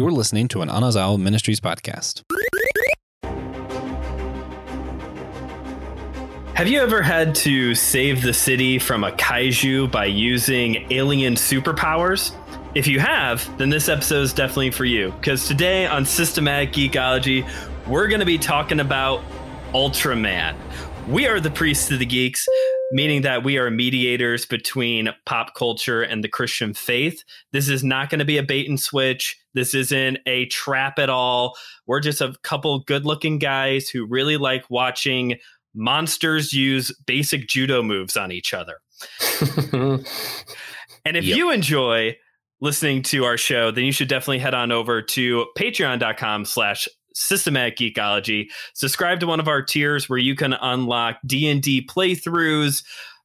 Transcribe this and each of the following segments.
You're listening to an Anazao Ministries podcast. Have you ever had to save the city from a kaiju by using alien superpowers? If you have, then this episode is definitely for you. Because today on Systematic Geekology, we're going to be talking about Ultraman. We are the priests of the geeks, meaning that we are mediators between pop culture and the Christian faith. This is not going to be a bait and switch. This isn't a trap at all. We're just a couple good looking guys who really like watching monsters use basic judo moves on each other. and if yep. you enjoy listening to our show, then you should definitely head on over to patreon.com slash systematic geekology subscribe to one of our tiers where you can unlock d&d playthroughs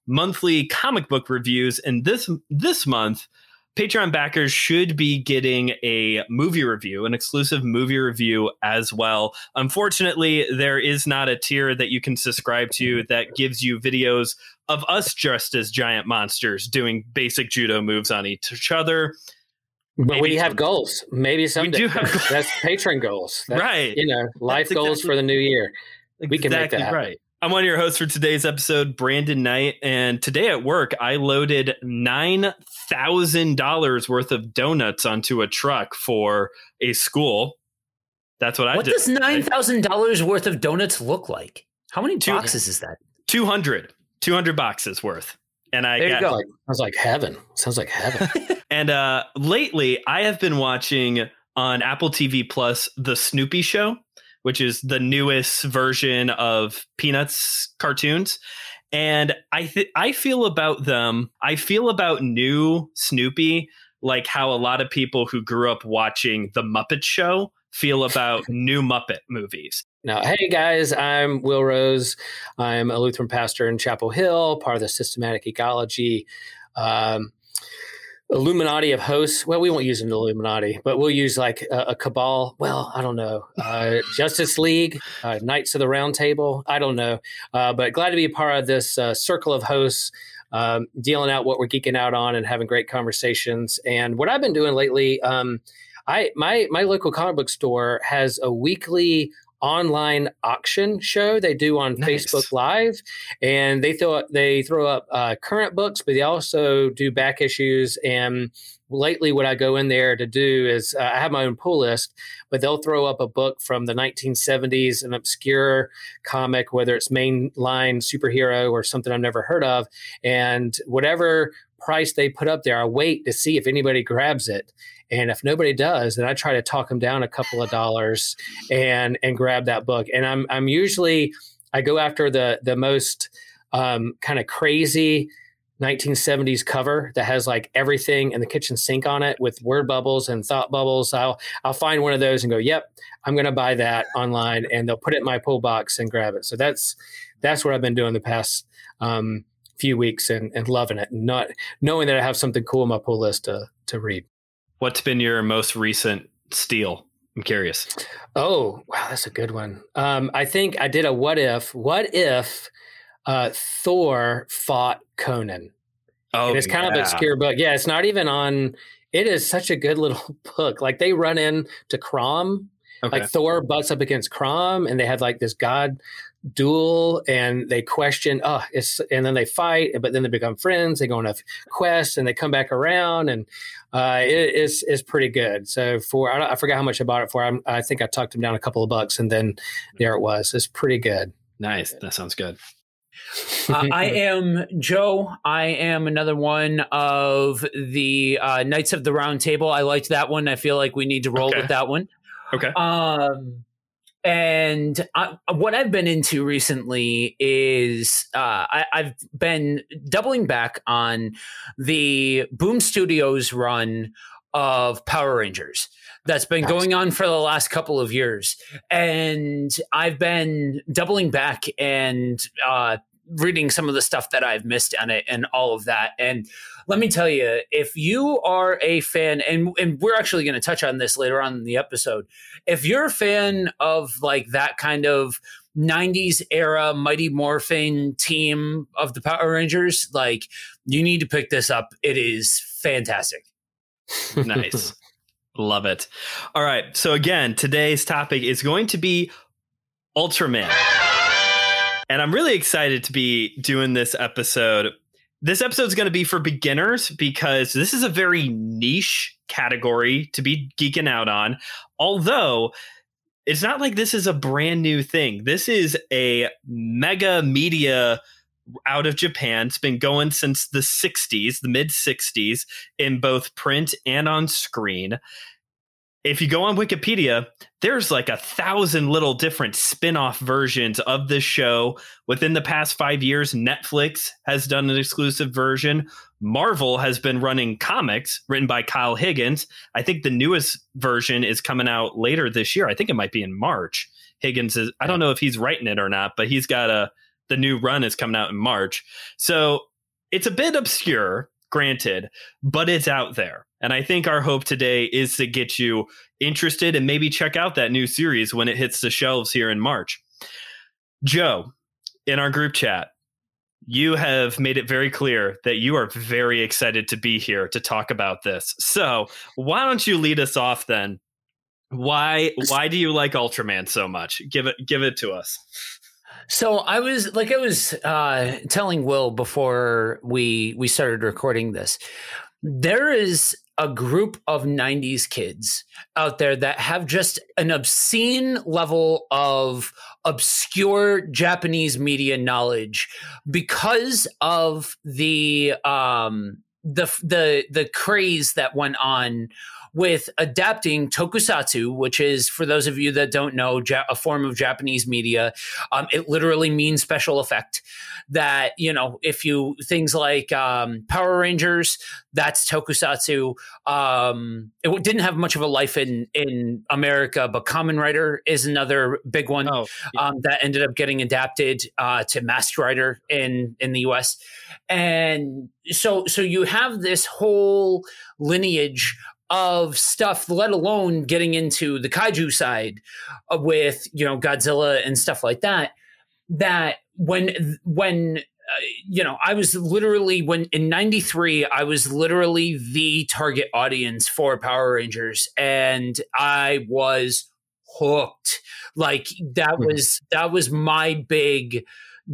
monthly comic book reviews and this this month Patreon backers should be getting a movie review, an exclusive movie review as well. Unfortunately, there is not a tier that you can subscribe to that gives you videos of us dressed as giant monsters doing basic judo moves on each other. But Maybe we have goals. Maybe someday. We do have goals. That's patron goals. That's, right. You know, life That's goals exactly, for the new year. We can make that right. I'm one of your hosts for today's episode, Brandon Knight. And today at work, I loaded $9,000 worth of donuts onto a truck for a school. That's what I what did. What does $9,000 worth of donuts look like? How many Two, boxes is that? 200. 200 boxes worth. And I there got, you go. Like, sounds like heaven. Sounds like heaven. and uh, lately, I have been watching on Apple TV Plus the Snoopy Show which is the newest version of Peanuts cartoons. And I th- I feel about them, I feel about new Snoopy like how a lot of people who grew up watching The Muppet Show feel about new Muppet movies. Now, hey guys, I'm Will Rose. I'm a Lutheran pastor in Chapel Hill, part of the Systematic Geekology um, Illuminati of hosts. Well, we won't use an Illuminati, but we'll use like a, a cabal. Well, I don't know. Uh, Justice League, uh, Knights of the Round Table. I don't know. Uh, but glad to be a part of this uh, circle of hosts, um, dealing out what we're geeking out on and having great conversations. And what I've been doing lately, um, I my my local comic book store has a weekly online auction show they do on nice. Facebook Live, and they throw they throw up uh, current books, but they also do back issues. And lately, what I go in there to do is uh, I have my own pull list, but they'll throw up a book from the 1970s, an obscure comic, whether it's mainline superhero or something I've never heard of, and whatever price they put up there, I wait to see if anybody grabs it. And if nobody does, then I try to talk them down a couple of dollars and and grab that book. And I'm I'm usually I go after the the most um, kind of crazy 1970s cover that has like everything in the kitchen sink on it with word bubbles and thought bubbles. I'll I'll find one of those and go, "Yep, I'm going to buy that online," and they'll put it in my pull box and grab it. So that's that's what I've been doing the past um, few weeks and, and loving it, and not knowing that I have something cool on my pull list to to read. What's been your most recent steal? I'm curious. Oh, wow, that's a good one. Um, I think I did a what if. What if uh, Thor fought Conan? Oh, and it's kind yeah. of obscure book. Yeah, it's not even on. It is such a good little book. Like they run in to Crom. Okay. Like Thor butts up against Crom, and they have like this god duel and they question oh it's and then they fight but then they become friends they go on a quest and they come back around and uh, it is is pretty good so for I, I, forgot how much i bought it for I'm, i think i talked him down a couple of bucks and then there it was it's pretty good nice that sounds good uh, I am Joe. I am another one of the uh, Knights of the Round Table. I liked that one. I feel like we need to roll okay. with that one. Okay. Um, and I, what I've been into recently is uh, I, have been doubling back on the Boom Studios run of Power Rangers that's been going on for the last couple of years. And I've been doubling back and uh, reading some of the stuff that I've missed on it and all of that. And let me tell you, if you are a fan, and and we're actually going to touch on this later on in the episode, if you're a fan of like that kind of 90s era Mighty Morphin team of the Power Rangers, like you need to pick this up. It is fantastic. nice. Love it. All right. So, again, today's topic is going to be Ultraman. And I'm really excited to be doing this episode. This episode is going to be for beginners because this is a very niche category to be geeking out on. Although it's not like this is a brand new thing. This is a mega media out of Japan. It's been going since the 60s, the mid 60s, in both print and on screen. If you go on Wikipedia, there's like a thousand little different spin off versions of this show. Within the past five years, Netflix has done an exclusive version. Marvel has been running comics written by Kyle Higgins. I think the newest version is coming out later this year. I think it might be in March. Higgins is, I don't know if he's writing it or not, but he's got a, the new run is coming out in March. So it's a bit obscure, granted, but it's out there. And I think our hope today is to get you interested and maybe check out that new series when it hits the shelves here in March. Joe, in our group chat, you have made it very clear that you are very excited to be here to talk about this. So, why don't you lead us off then? Why why do you like Ultraman so much? Give it give it to us. So I was like I was uh, telling Will before we we started recording this. There is a group of 90s kids out there that have just an obscene level of obscure Japanese media knowledge because of the um the the the craze that went on with adapting tokusatsu, which is, for those of you that don't know, ja- a form of Japanese media. Um, it literally means special effect. That, you know, if you, things like um, Power Rangers, that's tokusatsu. Um, it didn't have much of a life in, in America, but Kamen Rider is another big one oh, yeah. Um, that ended up getting adapted uh, to Masked Rider in, in the US. And so, so you have this whole lineage of stuff, let alone getting into the kaiju side with you know Godzilla and stuff like that. That when when uh, you know I was literally when in '93 I was literally the target audience for Power Rangers, and I was hooked. Like that hmm. was that was my big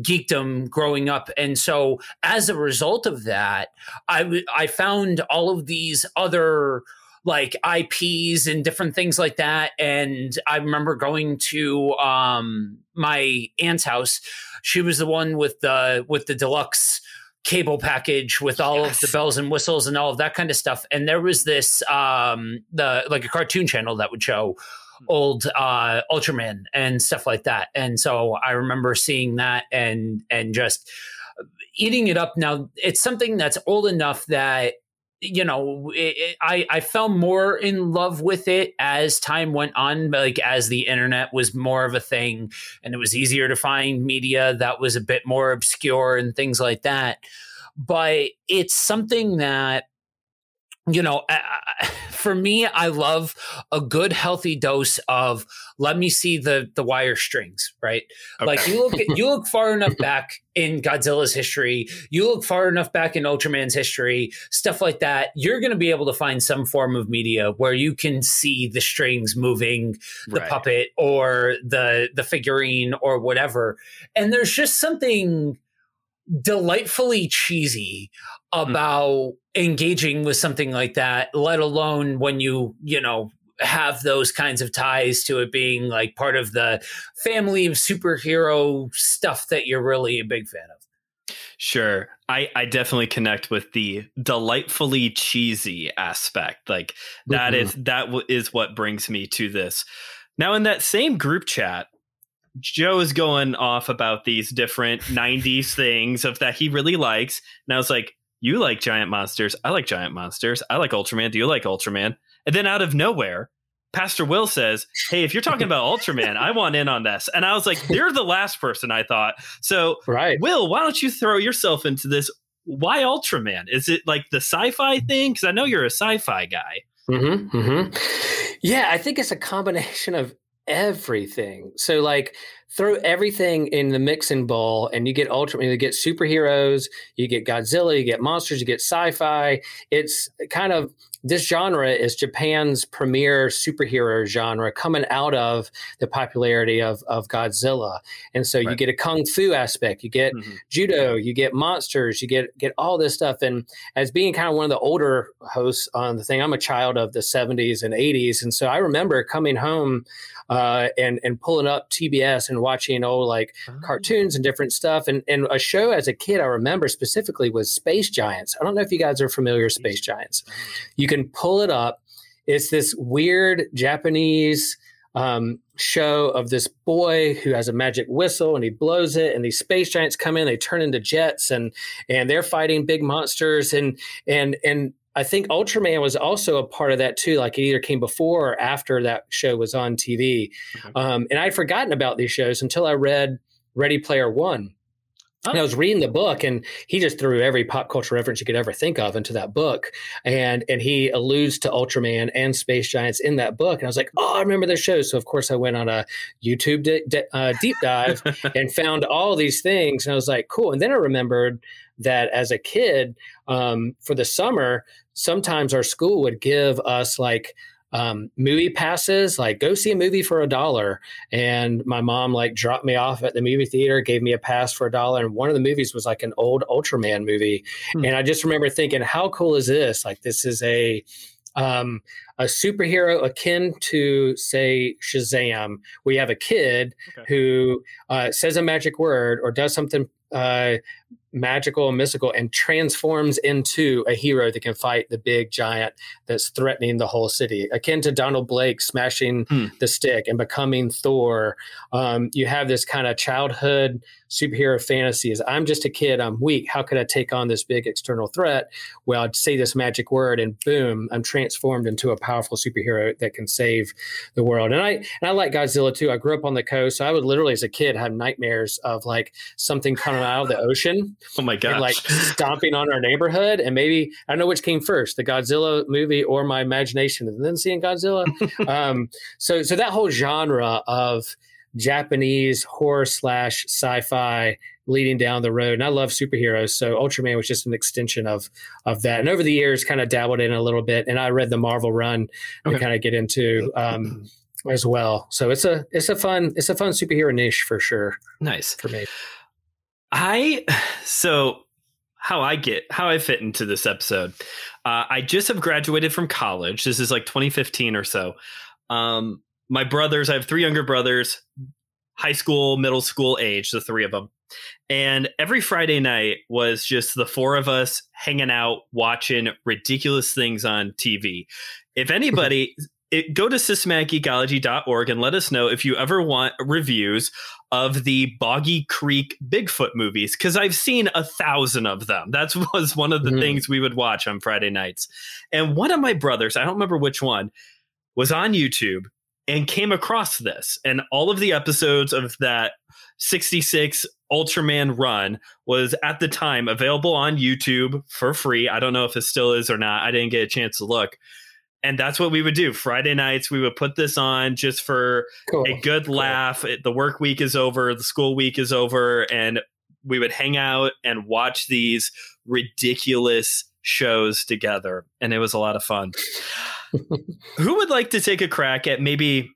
geekdom growing up and so as a result of that I, w- I found all of these other like IPs and different things like that. And I remember going to um, my aunt's house. She was the one with the with the deluxe cable package with all yes. of the bells and whistles and all of that kind of stuff. And there was this um, the like a cartoon channel that would show old uh, Ultraman and stuff like that. And so I remember seeing that and and just eating it up. Now it's something that's old enough that you know, it, it, I I fell more in love with it as time went on. Like as the internet was more of a thing, and it was easier to find media that was a bit more obscure and things like that. But it's something that you know, for me, I love a good, healthy dose of let me see the the wire strings, right? Okay. Like you look you look far enough back in Godzilla's history, you look far enough back in Ultraman's history, stuff like that. You're going to be able to find some form of media where you can see the strings moving, the right. puppet or the the figurine or whatever, and there's just something delightfully cheesy hmm. about mm. engaging with something like that, let alone when you, you know, have those kinds of ties to it being like part of the family of superhero stuff that you're really a big fan of. Sure. I, I definitely connect with the delightfully cheesy aspect. Like that mm-hmm. is that w- is what brings me to this. Now in that same group chat, Joe is going off about these different 90s things of that he really likes. And I was like, You like giant monsters. I like giant monsters. I like Ultraman. Do you like Ultraman? And then out of nowhere, Pastor Will says, Hey, if you're talking about Ultraman, I want in on this. And I was like, You're the last person I thought. So, right. Will, why don't you throw yourself into this? Why Ultraman? Is it like the sci fi thing? Because I know you're a sci fi guy. Mm-hmm, mm-hmm. Yeah, I think it's a combination of everything. So like throw everything in the mixing bowl and you get ultimately you get superheroes, you get Godzilla, you get monsters, you get sci-fi. It's kind of this genre is Japan's premier superhero genre coming out of the popularity of, of Godzilla. And so right. you get a kung fu aspect, you get mm-hmm. judo, you get monsters, you get get all this stuff. And as being kind of one of the older hosts on the thing, I'm a child of the 70s and 80s. And so I remember coming home uh, and and pulling up TBS and watching old like oh. cartoons and different stuff. And and a show as a kid I remember specifically was Space Giants. I don't know if you guys are familiar with Space Giants. You can pull it up. It's this weird Japanese um, show of this boy who has a magic whistle and he blows it and these space giants come in they turn into jets and and they're fighting big monsters and and and I think Ultraman was also a part of that too. Like it either came before or after that show was on TV. Okay. Um, and I'd forgotten about these shows until I read Ready Player One. Oh. And I was reading the book, and he just threw every pop culture reference you could ever think of into that book, and and he alludes to Ultraman and Space Giants in that book, and I was like, oh, I remember this show. So of course I went on a YouTube di- di- uh, deep dive and found all these things, and I was like, cool. And then I remembered that as a kid, um, for the summer, sometimes our school would give us like um, movie passes, like go see a movie for a dollar. And my mom like dropped me off at the movie theater, gave me a pass for a dollar. And one of the movies was like an old Ultraman movie. Hmm. And I just remember thinking, how cool is this? Like this is a um, a superhero akin to say Shazam. We have a kid okay. who uh, says a magic word or does something uh, magical and mystical and transforms into a hero that can fight the big giant that's threatening the whole city. Akin to donald blake smashing hmm. the stick and becoming thor um, you have this kind of childhood superhero fantasies. I'm just a kid i'm weak. How could i take on this big external threat? Well i'd say this magic word and boom i'm transformed into a powerful superhero that can save the world. And i and i like godzilla too. I grew up on the coast so i would literally as a kid have nightmares of like something coming out of the ocean Oh my god! Like stomping on our neighborhood, and maybe I don't know which came first, the Godzilla movie or my imagination, and then seeing Godzilla. um, so, so that whole genre of Japanese horror slash sci-fi leading down the road. And I love superheroes, so Ultraman was just an extension of of that. And over the years, kind of dabbled in a little bit. And I read the Marvel run okay. to kind of get into um, as well. So it's a it's a fun it's a fun superhero niche for sure. Nice for me. I so how I get how I fit into this episode. Uh, I just have graduated from college. This is like 2015 or so. Um, my brothers, I have three younger brothers, high school, middle school age, the three of them. And every Friday night was just the four of us hanging out, watching ridiculous things on TV. If anybody it, go to systematicgeekology.org and let us know if you ever want reviews of the Boggy Creek Bigfoot movies because I've seen a thousand of them. That was one of the mm. things we would watch on Friday nights. And one of my brothers, I don't remember which one, was on YouTube and came across this. And all of the episodes of that 66 Ultraman run was at the time available on YouTube for free. I don't know if it still is or not. I didn't get a chance to look and that's what we would do. Friday nights we would put this on just for cool. a good cool. laugh. The work week is over the school week is over and we would hang out and watch these ridiculous shows together. And it was a lot of fun. Who would like to take a crack at maybe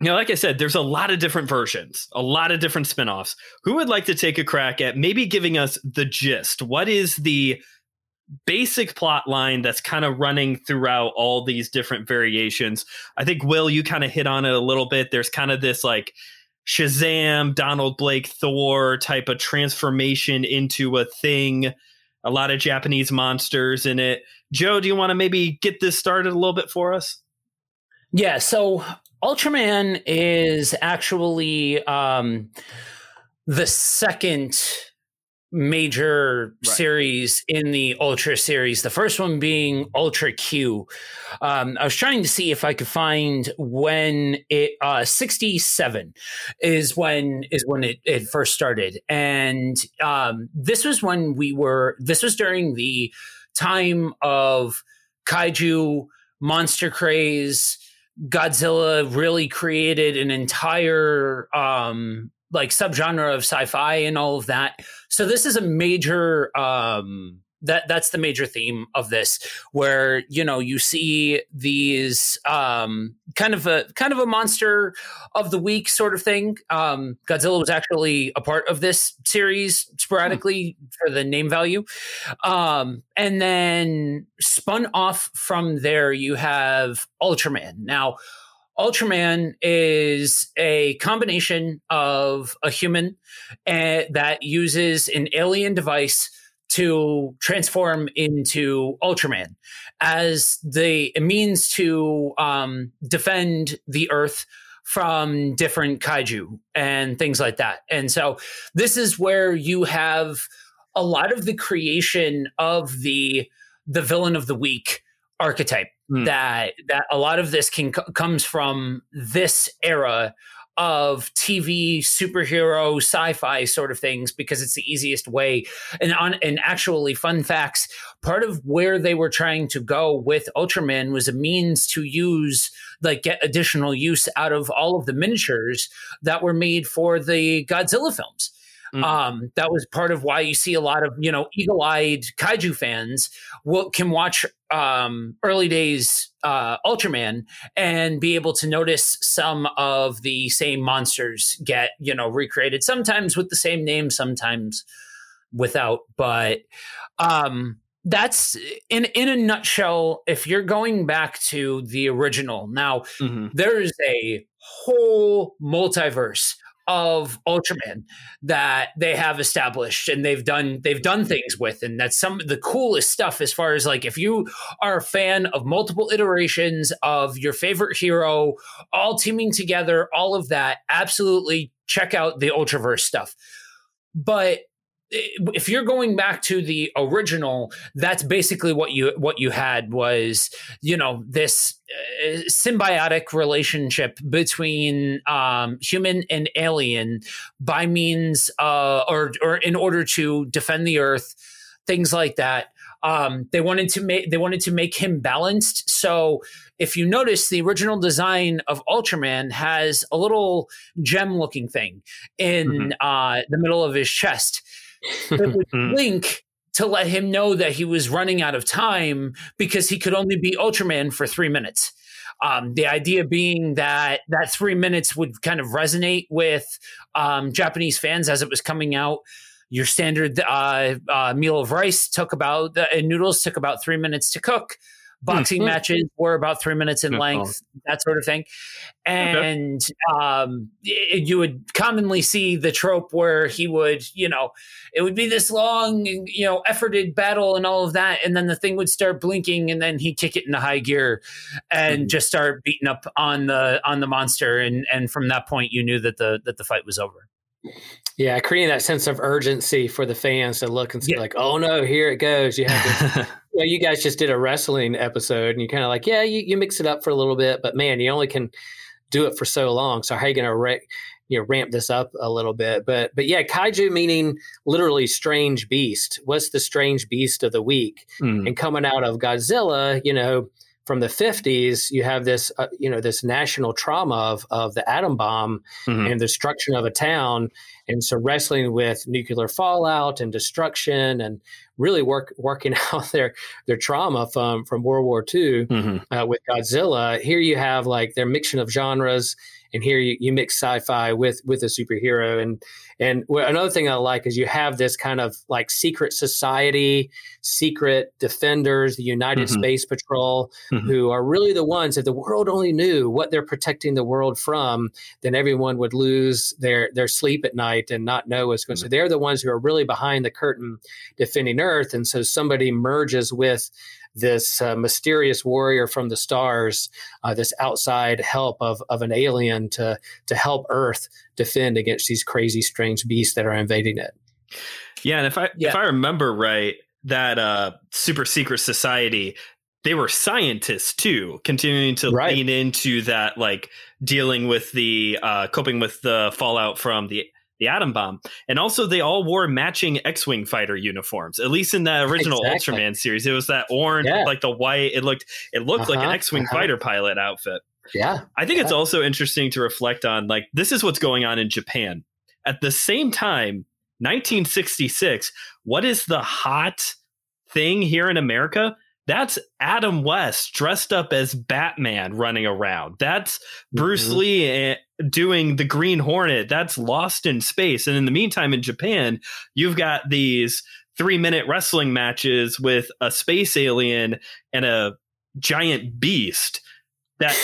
you know like i said there's a lot of different versions a lot of different spin-offs. Who would like to take a crack at maybe giving us the gist? What is the basic plot line that's kind of running throughout all these different variations. I think Will, you kind of hit on it a little bit. There's kind of this like Shazam, Donald Blake, Thor type of transformation into a thing. A lot of Japanese monsters in it. Joe, do you want to maybe get this started a little bit for us? Yeah. So Ultraman is actually um, the second major right. series in the Ultra series. The first one being Ultra Q. Um, I was trying to see if I could find when it uh, 67 is when is when it, it first started, and um, this was when we were. This was during the time of kaiju monster craze Godzilla really created an entire um, like subgenre of sci-fi and all of that. So this is a major um, that that's the major theme of this where you know you see these um, kind of a kind of a monster of the week sort of thing um, godzilla was actually a part of this series sporadically hmm. for the name value um, and then spun off from there you have ultraman now Ultraman is a combination of a human uh, that uses an alien device to transform into Ultraman as the means to um, defend the Earth from different kaiju and things like that. And so this is where you have a lot of the creation of the the villain of the week archetype mm. that that a lot of this can comes from this era of TV superhero sci-fi sort of things because it's the easiest way. And on and actually, fun facts: part of where they were trying to go with Ultraman was a means to use like get additional use out of all of the miniatures that were made for the Godzilla films. Mm. Um, that was part of why you see a lot of you know eagle-eyed kaiju fans will, can watch um, early days uh, Ultraman and be able to notice some of the same monsters get you know recreated. Sometimes with the same name, sometimes without. But um, that's in in a nutshell. If you're going back to the original, now mm-hmm. there is a whole multiverse of Ultraman that they have established and they've done they've done things with. And that's some of the coolest stuff as far as like if you are a fan of multiple iterations of your favorite hero all teaming together all of that absolutely check out the Ultraverse stuff. But if you're going back to the original that's basically what you what you had was you know this uh, symbiotic relationship between um, human and alien by means uh, or or in order to defend the earth things like that. Um, they wanted to make they wanted to make him balanced. So if you notice the original design of ultraman has a little gem looking thing in mm-hmm. uh, the middle of his chest it would blink to let him know that he was running out of time because he could only be Ultraman for three minutes. Um, the idea being that that three minutes would kind of resonate with um, Japanese fans as it was coming out. Your standard uh, uh, meal of rice took about uh, noodles took about three minutes to cook. Boxing mm-hmm. matches were about three minutes in length, that sort of thing. And okay. um, it, you would commonly see the trope where he would, you know, it would be this long, you know, efforted battle and all of that. And then the thing would start blinking and then he'd kick it into high gear and mm-hmm. just start beating up on the on the monster. And and from that point you knew that the that the fight was over. Yeah, creating that sense of urgency for the fans to look and see, yeah. like, oh no, here it goes. You have to, you, know, you guys just did a wrestling episode, and you kind of like, yeah, you, you mix it up for a little bit, but man, you only can do it for so long. So how are you going to ra- you know ramp this up a little bit? But but yeah, kaiju meaning literally strange beast. What's the strange beast of the week? Mm. And coming out of Godzilla, you know, from the 50s you have this uh, you know this national trauma of, of the atom bomb mm-hmm. and the destruction of a town and so wrestling with nuclear fallout and destruction and really work working out their their trauma from from World War II mm-hmm. uh, with Godzilla. Here you have like their mixture of genres and here you, you mix sci-fi with with a superhero and and another thing i like is you have this kind of like secret society secret defenders the united mm-hmm. space patrol mm-hmm. who are really the ones if the world only knew what they're protecting the world from then everyone would lose their their sleep at night and not know what's going mm-hmm. so they're the ones who are really behind the curtain defending earth and so somebody merges with this uh, mysterious warrior from the stars, uh, this outside help of, of an alien to, to help Earth defend against these crazy, strange beasts that are invading it. Yeah, and if I yeah. if I remember right, that uh, super secret society, they were scientists too, continuing to right. lean into that, like dealing with the uh, coping with the fallout from the the atom bomb. And also, they all wore matching X Wing fighter uniforms, at least in the original exactly. Ultraman series. It was that orange, yeah. like the white, it looked, it looked uh-huh, like an uh-huh, X Wing uh-huh. fighter pilot outfit. Yeah. I think yeah. it's also interesting to reflect on like this is what's going on in Japan. At the same time, 1966, what is the hot thing here in America? That's Adam West dressed up as Batman running around. That's Bruce mm-hmm. Lee doing the Green Hornet. That's Lost in Space. And in the meantime, in Japan, you've got these three minute wrestling matches with a space alien and a giant beast that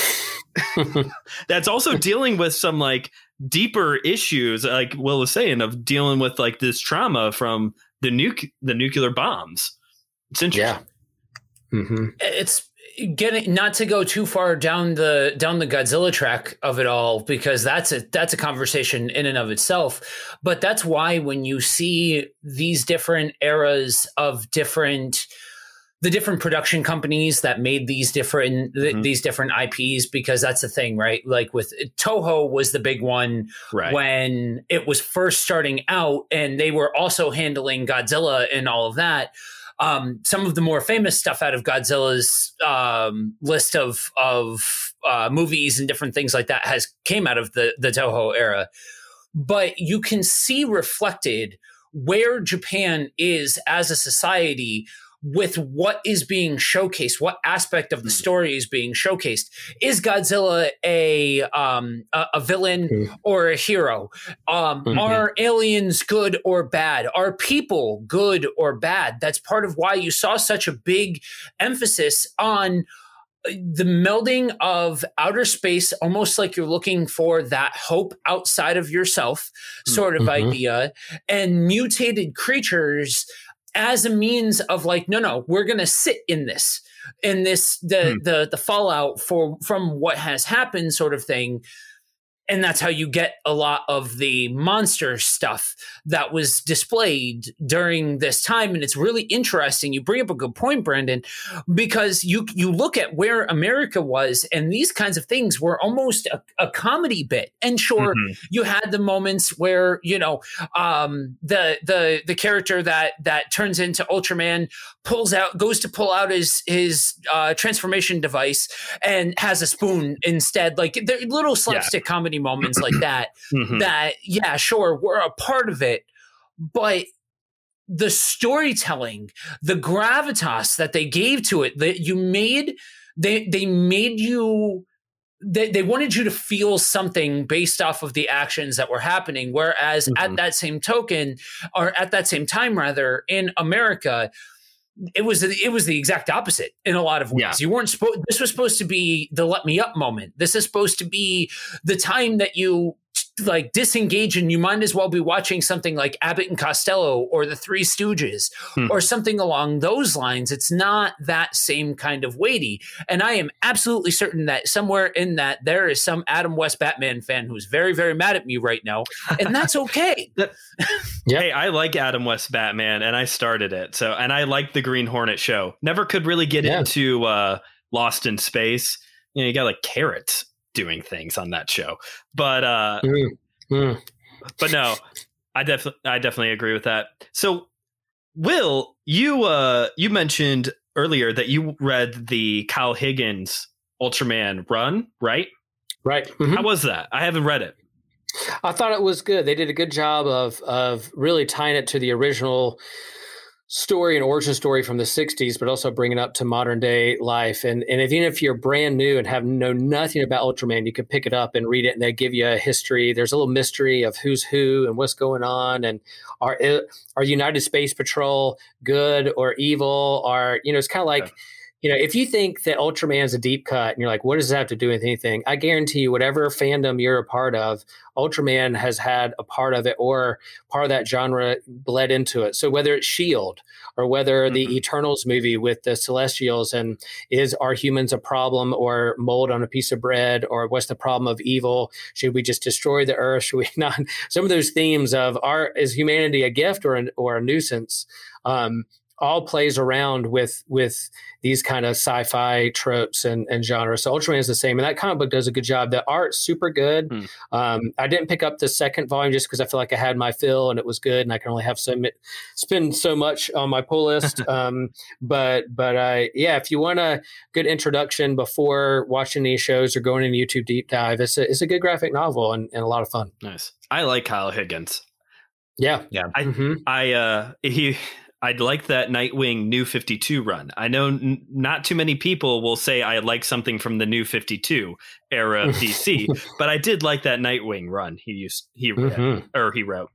that's also dealing with some like deeper issues like will was saying of dealing with like this trauma from the nuke the nuclear bombs it's interesting yeah mm-hmm. it's getting not to go too far down the down the Godzilla track of it all because that's a that's a conversation in and of itself but that's why when you see these different eras of different the different production companies that made these different mm-hmm. these different IPs because that's the thing, right? Like with Toho was the big one right. when it was first starting out, and they were also handling Godzilla and all of that. Um, some of the more famous stuff out of Godzilla's um, list of of uh, movies and different things like that has came out of the the Toho era, but you can see reflected where Japan is as a society with what is being showcased, what aspect of the hmm. story is being showcased. Is Godzilla a um, a, a villain mm. or a hero? Um, mm-hmm. Are aliens good or bad? Are people good or bad? That's part of why you saw such a big emphasis on uh, the melding of outer space, almost like you're looking for that hope outside of yourself sort of mm-hmm. idea, and mutated creatures as a means of like no no we're going to sit in this in this the hmm. the the fallout for from what has happened sort of thing and that's how you get a lot of the monster stuff that was displayed during this time and it's really interesting you bring up a good point brandon because you you look at where america was and these kinds of things were almost a, a comedy bit and sure mm-hmm. you had the moments where you know um, the the the character that that turns into ultraman pulls out goes to pull out his his uh, transformation device and has a spoon instead like they're little slapstick yeah. comedy moments like that mm-hmm. that yeah sure we're a part of it but the storytelling the gravitas that they gave to it that you made they they made you they, they wanted you to feel something based off of the actions that were happening whereas mm-hmm. at that same token or at that same time rather in america it was it was the exact opposite in a lot of ways. Yeah. You weren't supposed. This was supposed to be the let me up moment. This is supposed to be the time that you like disengage and you might as well be watching something like Abbott and Costello or the Three Stooges hmm. or something along those lines. It's not that same kind of weighty. And I am absolutely certain that somewhere in that there is some Adam West Batman fan who's very, very mad at me right now. And that's okay. yeah. Hey, I like Adam West Batman and I started it. So, and I like the Green Hornet show. Never could really get yeah. into uh, Lost in Space. You know, you got like carrots doing things on that show. But uh mm, mm. but no, I definitely I definitely agree with that. So Will, you uh you mentioned earlier that you read the Kyle Higgins Ultraman run, right? Right. Mm-hmm. How was that? I haven't read it. I thought it was good. They did a good job of of really tying it to the original story and origin story from the 60s but also bring it up to modern day life. And and even if you're brand new and have know nothing about ultraman you can pick it up and read it and they give you a history. There's a little mystery of who's who and what's going on and are uh, are united space patrol good or evil? Are you know it's kind of like yeah you know, if you think that Ultraman is a deep cut and you're like, what does that have to do with anything? I guarantee you, whatever fandom you're a part of, Ultraman has had a part of it or part of that genre bled into it. So whether it's Shield or whether mm-hmm. the Eternals movie with the Celestials and is are humans a problem or mold on a piece of bread or what's the problem of evil? Should we just destroy the earth? Should we not? Some of those themes of are is humanity a gift or an, or a nuisance? Um, all plays around with with these kind of sci-fi tropes and, and genres. So Ultraman is the same, and that comic book does a good job. The art's super good. Hmm. Um, I didn't pick up the second volume just because I feel like I had my fill and it was good, and I can only have so spend so much on my pull list. um, but but uh, yeah, if you want a good introduction before watching these shows or going into YouTube deep dive, it's a it's a good graphic novel and, and a lot of fun. Nice. I like Kyle Higgins. Yeah, yeah. I mm-hmm. I uh he I'd like that Nightwing New 52 run. I know n- not too many people will say I like something from the New 52 era of DC, but I did like that Nightwing run he used he mm-hmm. or he wrote.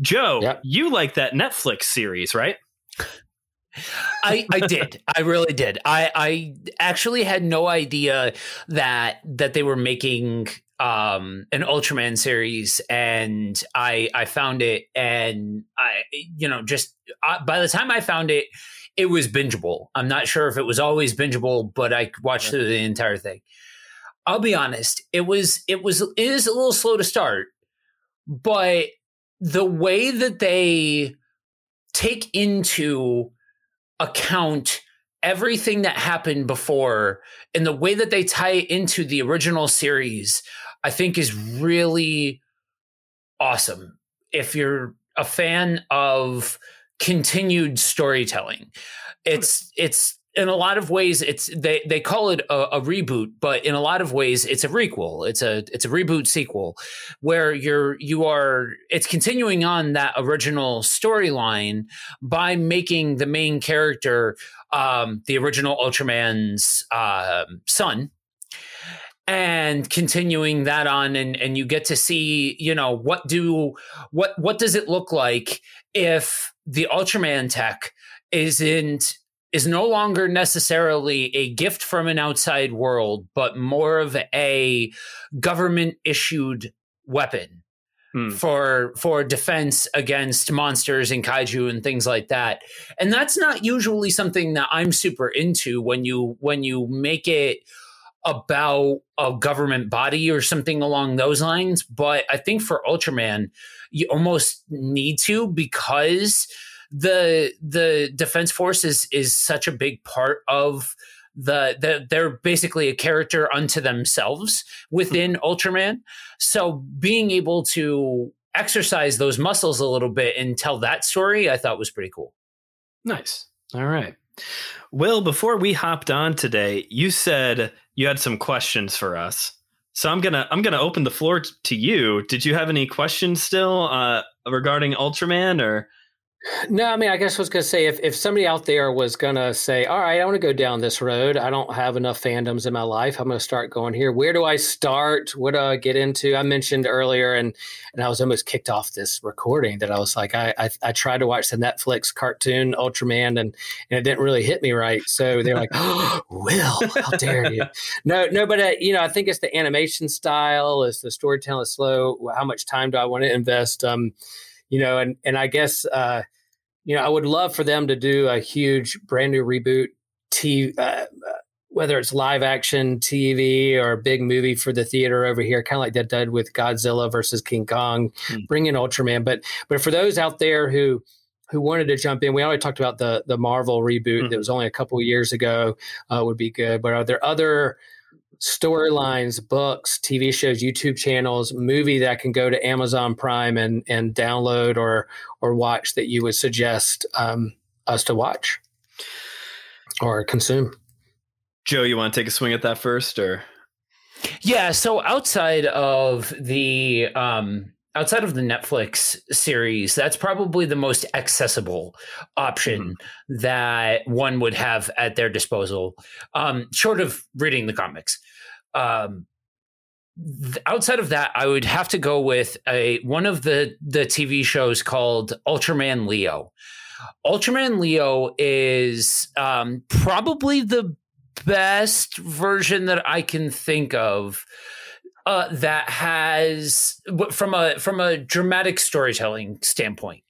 Joe, yep. you like that Netflix series, right? I, I did. I really did. I, I actually had no idea that that they were making um, an Ultraman series, and I I found it, and I you know just uh, by the time I found it, it was bingeable. I'm not sure if it was always bingeable, but I watched through the entire thing. I'll be honest, it was it was it is a little slow to start, but the way that they take into account everything that happened before and the way that they tie it into the original series I think is really awesome. If you're a fan of continued storytelling, it's it's in a lot of ways it's they they call it a, a, reboot but in a lot of ways it's a requel. It's a it's a reboot sequel where you're you are it's continuing on that original storyline by making the main character um the original ultraman's uh, son and continuing that on and and you get to see you know what do what what does it look like if the ultraman tech isn't is no longer necessarily a gift from an outside world but more of a government issued weapon hmm. for for defense against monsters and kaiju and things like that and that's not usually something that i'm super into when you when you make it about a government body or something along those lines. But I think for Ultraman, you almost need to because the the defense force is is such a big part of the, the they're basically a character unto themselves within mm-hmm. Ultraman. So being able to exercise those muscles a little bit and tell that story, I thought was pretty cool. Nice. All right. Will, before we hopped on today, you said you had some questions for us. So I'm gonna I'm gonna open the floor to you. Did you have any questions still uh, regarding Ultraman or? No, I mean, I guess I was going to say if, if somebody out there was going to say, all right, I want to go down this road. I don't have enough fandoms in my life. I'm going to start going here. Where do I start? What do I get into? I mentioned earlier, and, and I was almost kicked off this recording that I was like, I, I, I tried to watch the Netflix cartoon Ultraman and, and it didn't really hit me right. So they're like, oh, Will, how dare you? No, no, but, uh, you know, I think it's the animation style, it's the storytelling slow. How much time do I want to invest? Um, you know, and and I guess uh, you know I would love for them to do a huge brand new reboot, TV, uh, whether it's live action TV or a big movie for the theater over here, kind of like that did with Godzilla versus King Kong, mm. bring in Ultraman. But but for those out there who who wanted to jump in, we already talked about the the Marvel reboot mm. that was only a couple years ago uh, would be good. But are there other storylines, books, TV shows, YouTube channels, movie that can go to Amazon Prime and and download or or watch that you would suggest um, us to watch or consume? Joe, you want to take a swing at that first, or? Yeah. So outside of the um, outside of the Netflix series, that's probably the most accessible option mm-hmm. that one would have at their disposal, um, short of reading the comics. Um, outside of that, I would have to go with a one of the the TV shows called Ultraman Leo. Ultraman Leo is um, probably the best version that I can think of uh, that has from a from a dramatic storytelling standpoint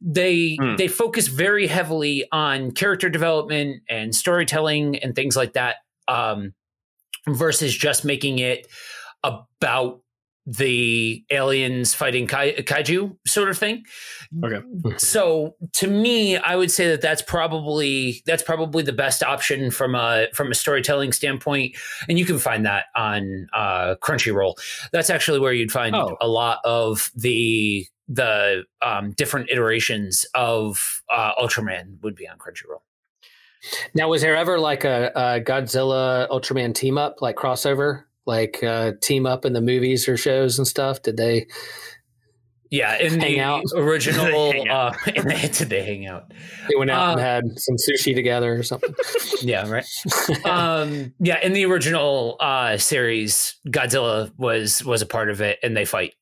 they mm. they focus very heavily on character development and storytelling and things like that um, versus just making it about the aliens fighting kai- kaiju sort of thing. Okay. So to me, I would say that that's probably that's probably the best option from a from a storytelling standpoint, and you can find that on uh, Crunchyroll. That's actually where you'd find Oh. a lot of the the um, different iterations of uh, Ultraman would be on Crunchyroll. Now, was there ever like a, a Godzilla Ultraman team up, like crossover, like uh, team up in the movies or shows and stuff? Did they? Yeah, in Hang the out. original, Hang uh, in the, did they hang out? They went out and Uh, had some sushi together or something. Yeah, right. um, yeah, in the original uh, series, Godzilla was was a part of it, and they fight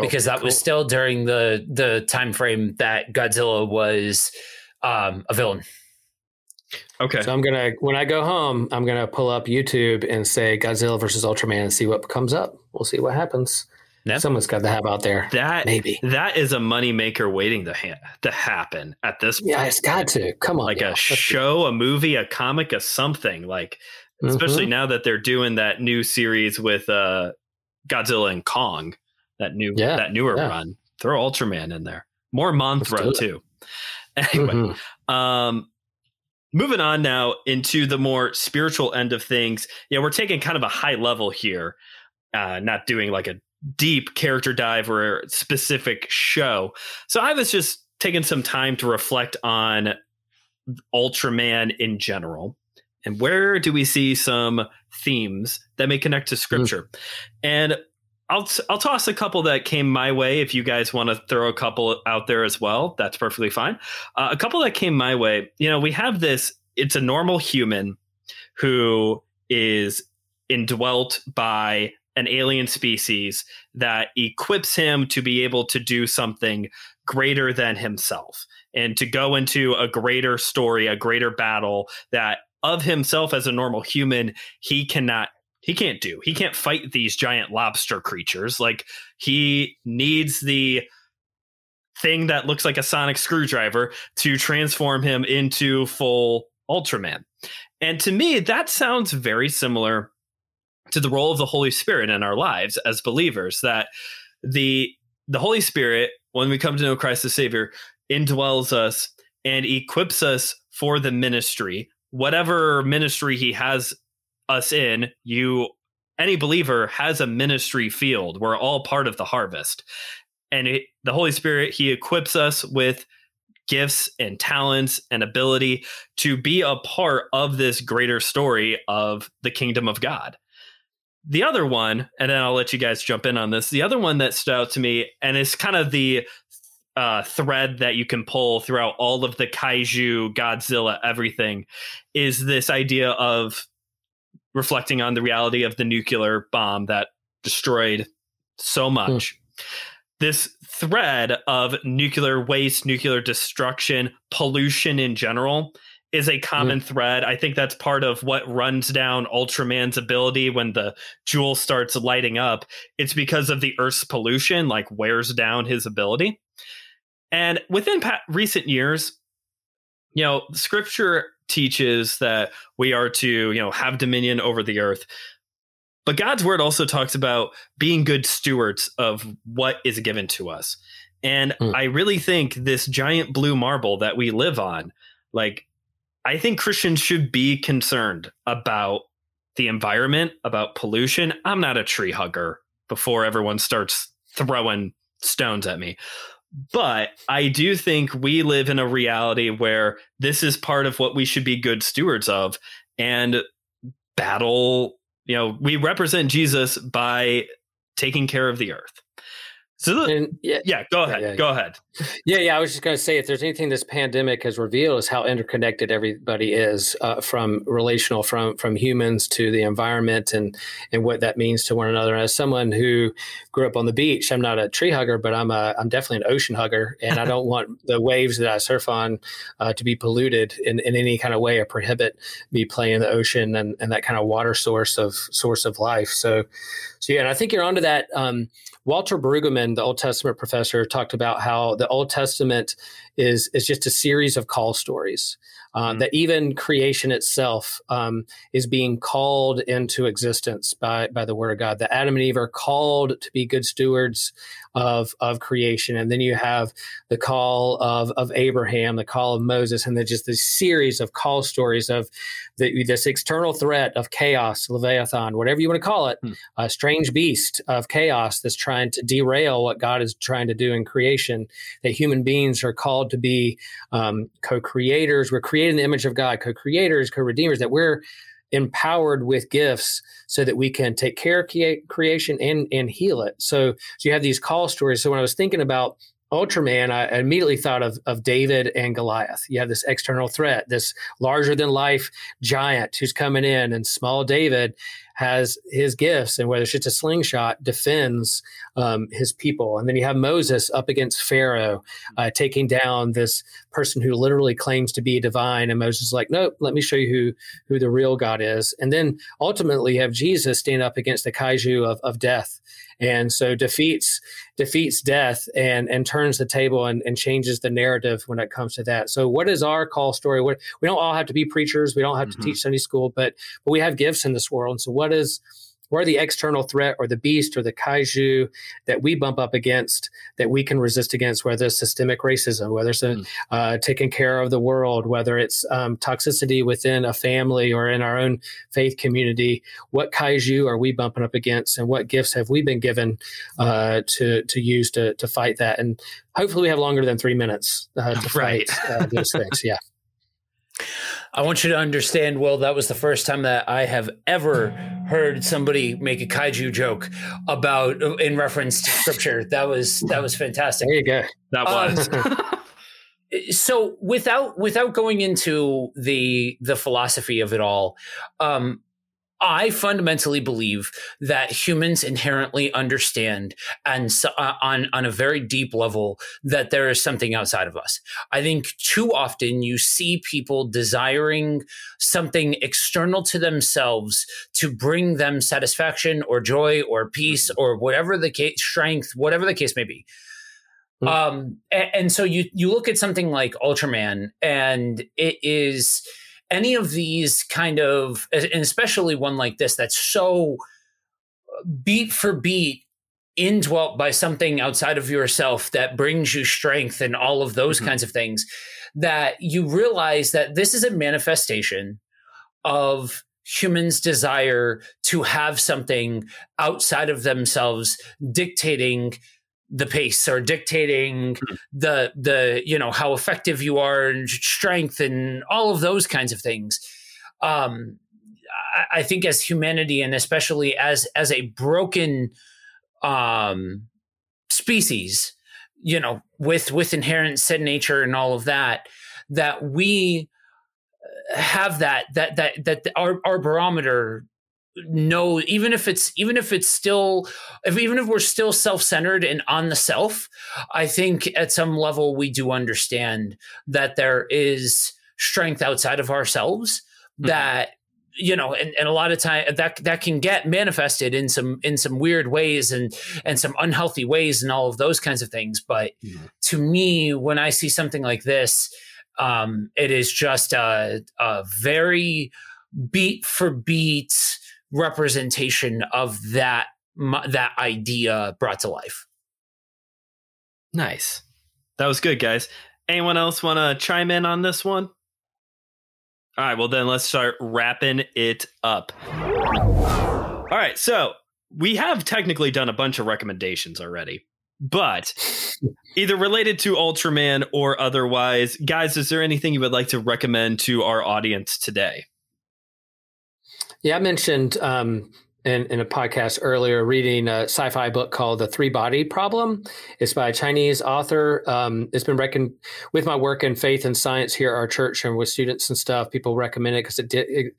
because that was still during the the time frame that Godzilla was um, a villain. Okay. so I'm gonna when I go home, I'm gonna pull up YouTube and say Godzilla versus Ultraman and see what comes up. We'll see what happens. Yeah. Someone's got to have out there. That Maybe. that is a moneymaker waiting to ha- to happen at this point. Yeah, it's got to. Come on. like a Let's show, a movie, a comic, a something. Like especially now that they're doing that new series with uh Godzilla and Kong, that new Yeah, that newer yeah. run. Throw Ultraman in there. More Mothra too. Anyway, Mhm. um moving on now into the more spiritual end of things. Yeah, we're taking kind of a high level here. Uh not doing like a deep character dive or a specific show. So I was just taking some time to reflect on Ultraman in general. And where do we see some themes that may connect to scripture? And I'll I'll toss a couple that came my way. If you guys want to throw a couple out there as well, that's perfectly fine. Uh, a couple that came my way. You know, we have this. It's a normal human who is indwelt by an alien species that equips him to be able to do something greater than himself and to go into a greater story, a greater battle that of himself as a normal human, he cannot he can't do. He can't fight these giant lobster creatures. Like he needs the thing that looks like a sonic screwdriver to transform him into full Ultraman. And to me, that sounds very similar to the role of the Holy Spirit in our lives as believers. That the the Holy Spirit, when we come to know Christ as Savior, indwells us and equips us for the ministry, whatever ministry He has us in. You, any believer, has a ministry field. We're all part of the harvest, and it, the Holy Spirit He equips us with gifts and talents and ability to be a part of this greater story of the kingdom of God. The other one, and then I'll let you guys jump in on this. The other one that stood out to me, and it's kind of the uh, thread that you can pull throughout all of the kaiju, Godzilla, everything, is this idea of reflecting on the reality of the nuclear bomb that destroyed so hmm. much. This thread of nuclear waste, nuclear destruction, pollution in general is a hmm. common thread. I think that's part of what runs down Ultraman's ability when the jewel starts lighting up. It's because of the Earth's pollution, like wears down his ability. And within pa- recent years, you know, scripture teaches that we are to, you know, have dominion over the earth. But God's word also talks about being good stewards of what is given to us. And Hmm. I really think this giant blue marble that we live on, like, I think Christians should be concerned about the environment, about pollution. I'm not a tree hugger before everyone starts throwing stones at me. But I do think we live in a reality where this is part of what we should be good stewards of and battle. You know, we represent Jesus by taking care of the earth. So, the- And yeah, yeah, go ahead. yeah, yeah. Go ahead. Yeah, yeah. I was just going to say, if there's anything this pandemic has revealed, is how interconnected everybody is, uh, from relational, from from humans to the environment, and and what that means to one another. As someone who grew up on the beach, I'm not a tree hugger, but I'm a I'm definitely an ocean hugger, and I don't want the waves that I surf on uh, to be polluted in, in any kind of way or prohibit me playing in the ocean and, and that kind of water source of source of life. So, so yeah, and I think you're onto that. Um, Walter Brueggemann, the Old Testament professor, talked about how the Old Testament is is just a series of call stories. uh, mm-hmm. that even creation itself um, is being called into existence by, by the word of God. That Adam and Eve are called to be good stewards of, of creation. And then you have the call of, of Abraham, the call of Moses, and then just this series of call stories of the, this external threat of chaos, Leviathan, whatever you want to call it, hmm. a strange beast of chaos that's trying to derail what God is trying to do in creation. That human beings are called to be um, co creators. We're created in the image of God, co creators, co redeemers, that we're empowered with gifts so that we can take care of creation and and heal it. So so you have these call stories. So when I was thinking about Ultraman, I immediately thought of, of David and Goliath. You have this external threat, this larger than life giant who's coming in, and small David has his gifts, and whether it's just a slingshot, defends um, his people. And then you have Moses up against Pharaoh, uh, taking down this person who literally claims to be divine. And Moses is like, nope, let me show you who, who the real God is. And then ultimately you have Jesus stand up against the kaiju of, of death and so defeats defeats death and and turns the table and, and changes the narrative when it comes to that. So what is our call story? What we don't all have to be preachers, we don't have mm-hmm. to teach Sunday school, but but we have gifts in this world. And so what is what are the external threat or the beast or the kaiju that we bump up against that we can resist against, whether it's systemic racism, whether it's mm. uh, taking care of the world, whether it's um, toxicity within a family or in our own faith community? What kaiju are we bumping up against, and what gifts have we been given uh, to to use to to fight that? And hopefully, we have longer than three minutes uh, to right. fight uh, those things. Yeah. I want you to understand, Will, that was the first time that I have ever heard somebody make a kaiju joke about in reference to scripture. That was that was fantastic. There you go. That was. Um, so without without going into the the philosophy of it all, um, I fundamentally believe that humans inherently understand and uh, on on a very deep level that there is something outside of us. I think too often you see people desiring something external to themselves to bring them satisfaction or joy or peace or whatever the case strength whatever the case may be. Mm-hmm. Um, and, and so you you look at something like Ultraman and it is any of these kind of, and especially one like this that's so beat for beat indwelt by something outside of yourself that brings you strength and all of those mm-hmm. kinds of things, that you realize that this is a manifestation of humans' desire to have something outside of themselves dictating the pace or dictating mm-hmm. the the you know how effective you are and strength and all of those kinds of things um I, I think as humanity and especially as as a broken um species you know with with inherent sin nature and all of that that we have that that that that our our barometer know even if it's even if it's still if even if we're still self-centered and on the self i think at some level we do understand that there is strength outside of ourselves mm-hmm. that you know and, and a lot of time that that can get manifested in some in some weird ways and and some unhealthy ways and all of those kinds of things but mm-hmm. to me when i see something like this um it is just a, a very beat for beat representation of that that idea brought to life. Nice. That was good, guys. Anyone else want to chime in on this one? All right, well, then let's start wrapping it up. All right, so we have technically done a bunch of recommendations already, but either related to Ultraman or otherwise, guys, is there anything you would like to recommend to our audience today? Yeah, I mentioned um, in, in a podcast earlier reading a sci-fi book called The Three Body Problem. It's by a Chinese author. Um, it's been reckoned with my work in faith and science here at our church and with students and stuff. People recommend it because it did a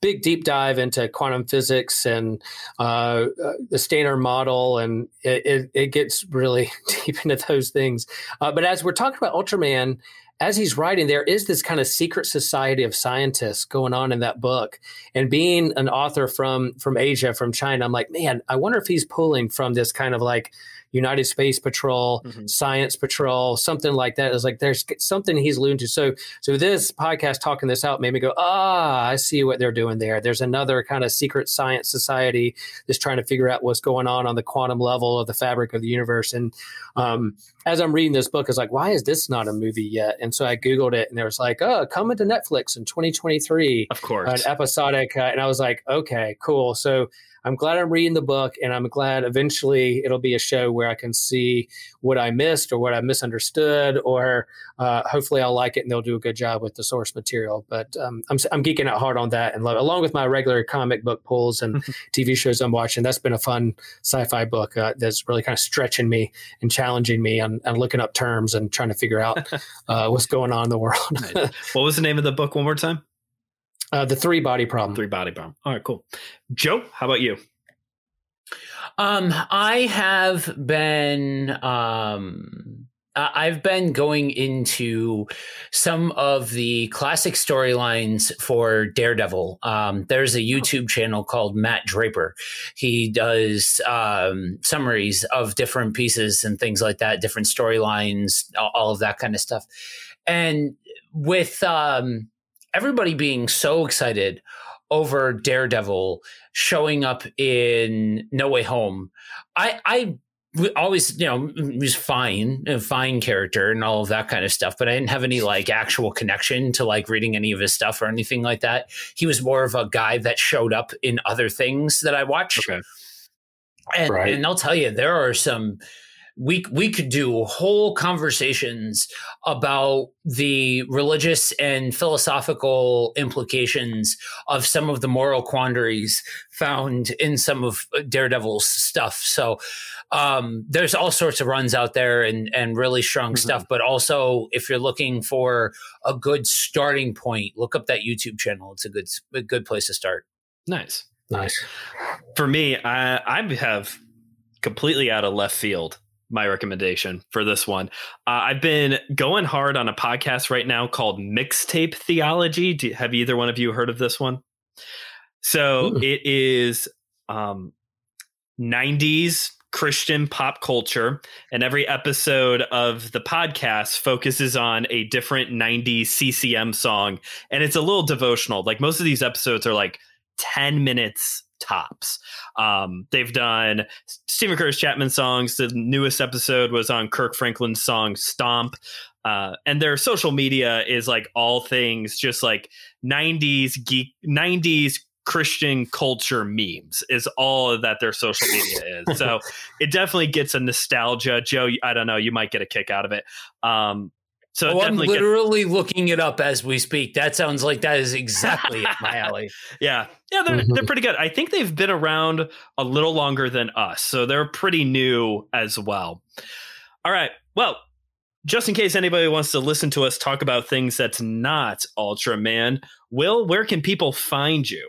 big deep dive into quantum physics and uh, uh, the Standard Model, and it, it, it, gets really deep into those things. Uh, but as we're talking about Ultraman as he's writing, there is this kind of secret society of scientists going on in that book. And being an author from from Asia, from China, I'm like, man, I wonder if he's pulling from this kind of like United Space Patrol, Mhm. Science Patrol, something like that. It's like there's something he's alluding to. So, so this podcast talking this out made me go, ah, I see what they're doing there. There's another kind of secret science society that's trying to figure out what's going on on the quantum level of the fabric of the universe. And um, as I'm reading this book, I was like, why is this not a movie yet? And so I Googled it and there was like, oh, coming to Netflix in 2023 Of course. an episodic uh, and i was like okay cool so i'm glad i'm reading the book and i'm glad eventually it'll be a show where i can see what i missed or what i misunderstood or uh, hopefully i'll like it and they'll do a good job with the source material but um, I'm, I'm geeking out hard on that and love, along with my regular comic book pulls and tv shows i'm watching that's been a fun sci-fi book uh, that's really kind of stretching me and challenging me on, on looking up terms and trying to figure out uh, what's going on in the world what was the name of the book one more time? uh, the three body problem Three Body problem. All right, cool. Joe, how about you? Um, I have been um I- I've been going into some of the classic storylines for Daredevil. Um, there's a YouTube channel called Matt Draper. He does um, summaries of different pieces and things like that, different storylines, all, of that kind of stuff. And with um, everybody being so excited over Daredevil showing up in No Way Home, I I always you know he was fine, a fine character and all of that kind of stuff, but I didn't have any like actual connection to like reading any of his stuff or anything like that. He was more of a guy that showed up in other things that I watched. Okay. And, Right. and I'll tell you, there are some. We we could do whole conversations about the religious and philosophical implications of some of the moral quandaries found in some of uh, Daredevil's stuff. So um, there's all sorts of runs out there and and really strong Mhm. stuff. But also, if you're looking for a good starting point, look up that YouTube channel. It's a good a good place to start. Nice. nice For me, I, I have completely out of left field my recommendation for this one. Uh, I've been going hard on a podcast right now called Mixtape Theology. Do, have either one of you heard of this one? So Ooh. it is um, 90s Christian pop culture, and every episode of the podcast focuses on a different 90s CCM song. And it's a little devotional. Like most of these episodes are like 10 minutes tops. Um, they've done Steven Curtis Chapman songs. The newest episode was on Kirk Franklin's song Stomp. Uh, and their social media is like all things just like 90s geek, 90s Christian culture memes is all that their social media is. So it definitely gets a nostalgia. Joe, I don't know, you might get a kick out of it. Um, so it Oh, I'm definitely gets- literally looking it up as we speak. That sounds like that is exactly up my alley. Yeah, yeah, they're Mhm. they're pretty good. I think they've been around a little longer than us, so they're pretty new as well. All right, well, just in case anybody wants to listen to us talk about things that's not Ultraman, Will, where can people find you?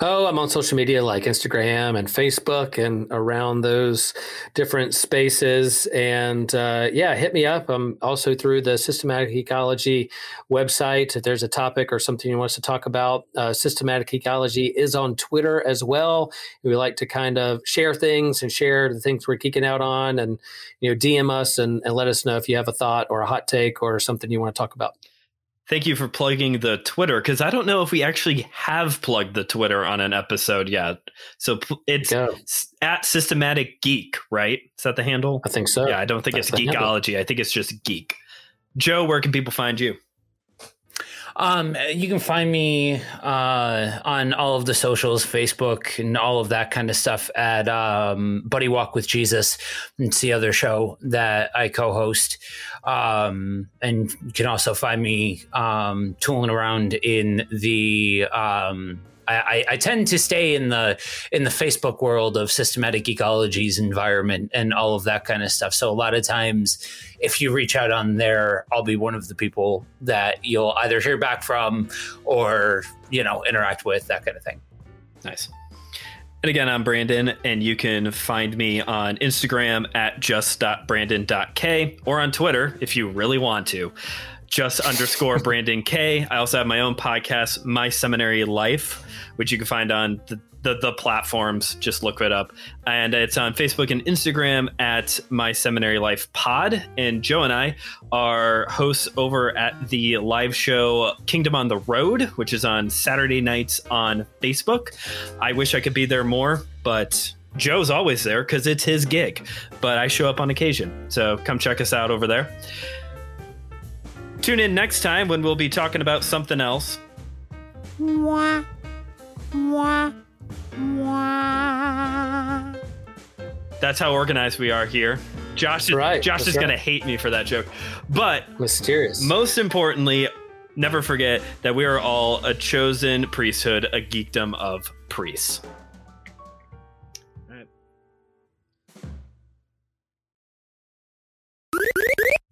Oh, I'm on social media like Instagram and Facebook and around those different spaces. And uh, yeah, hit me up. I'm also through the Systematic Geekology website. If there's a topic or something you want us to talk about, uh, Systematic Geekology is on Twitter as well. We like to kind of share things and share the things we're geeking out on and, you know, DM us and, and let us know if you have a thought or a hot take or something you want to talk about. Thank you for plugging the Twitter because I don't know if we actually have plugged the Twitter on an episode yet. So it's at Systematic Geek, right? Is that the handle? I think so. yeah, I don't think that's it's the handle. geekology. I think it's just geek. Joe, where can people find you? Um, you can find me uh, on all of the socials, Facebook, and all of that kind of stuff at um, Buddy Walk with Jesus. It's the other show that I co-host, um, and you can also find me um, tooling around in the. I, I- I tend to stay in the in the Facebook world of Systematic Geekology's, environment and all of that kind of stuff. So a lot of times, if you reach out on there, I'll be one of the people that you'll either hear back from or you know interact with that kind of thing. Nice. And again, I'm Brandon, and you can find me on Instagram at just.brandon.k or on Twitter if you really want to. Just underscore Brandon K. I also have my own podcast, My Seminary Life, which you can find on the, the, the platforms. Just look it up. And it's on Facebook and Instagram at My Seminary Life Pod. And Joe and I are hosts over at the live show Kingdom on the Road, which is on Saturday nights on Facebook. I wish I could be there more, but Joe's always there because it's his gig, but I show up on occasion. So come check us out over there. Tune in next time when we'll be talking about something else. Mwah. Mwah. Mwah. That's how organized we are here. Josh, is, right, Josh that's is going to hate me for that joke. But Mysterious. most importantly, never forget that we are all a chosen priesthood, a geekdom of priests.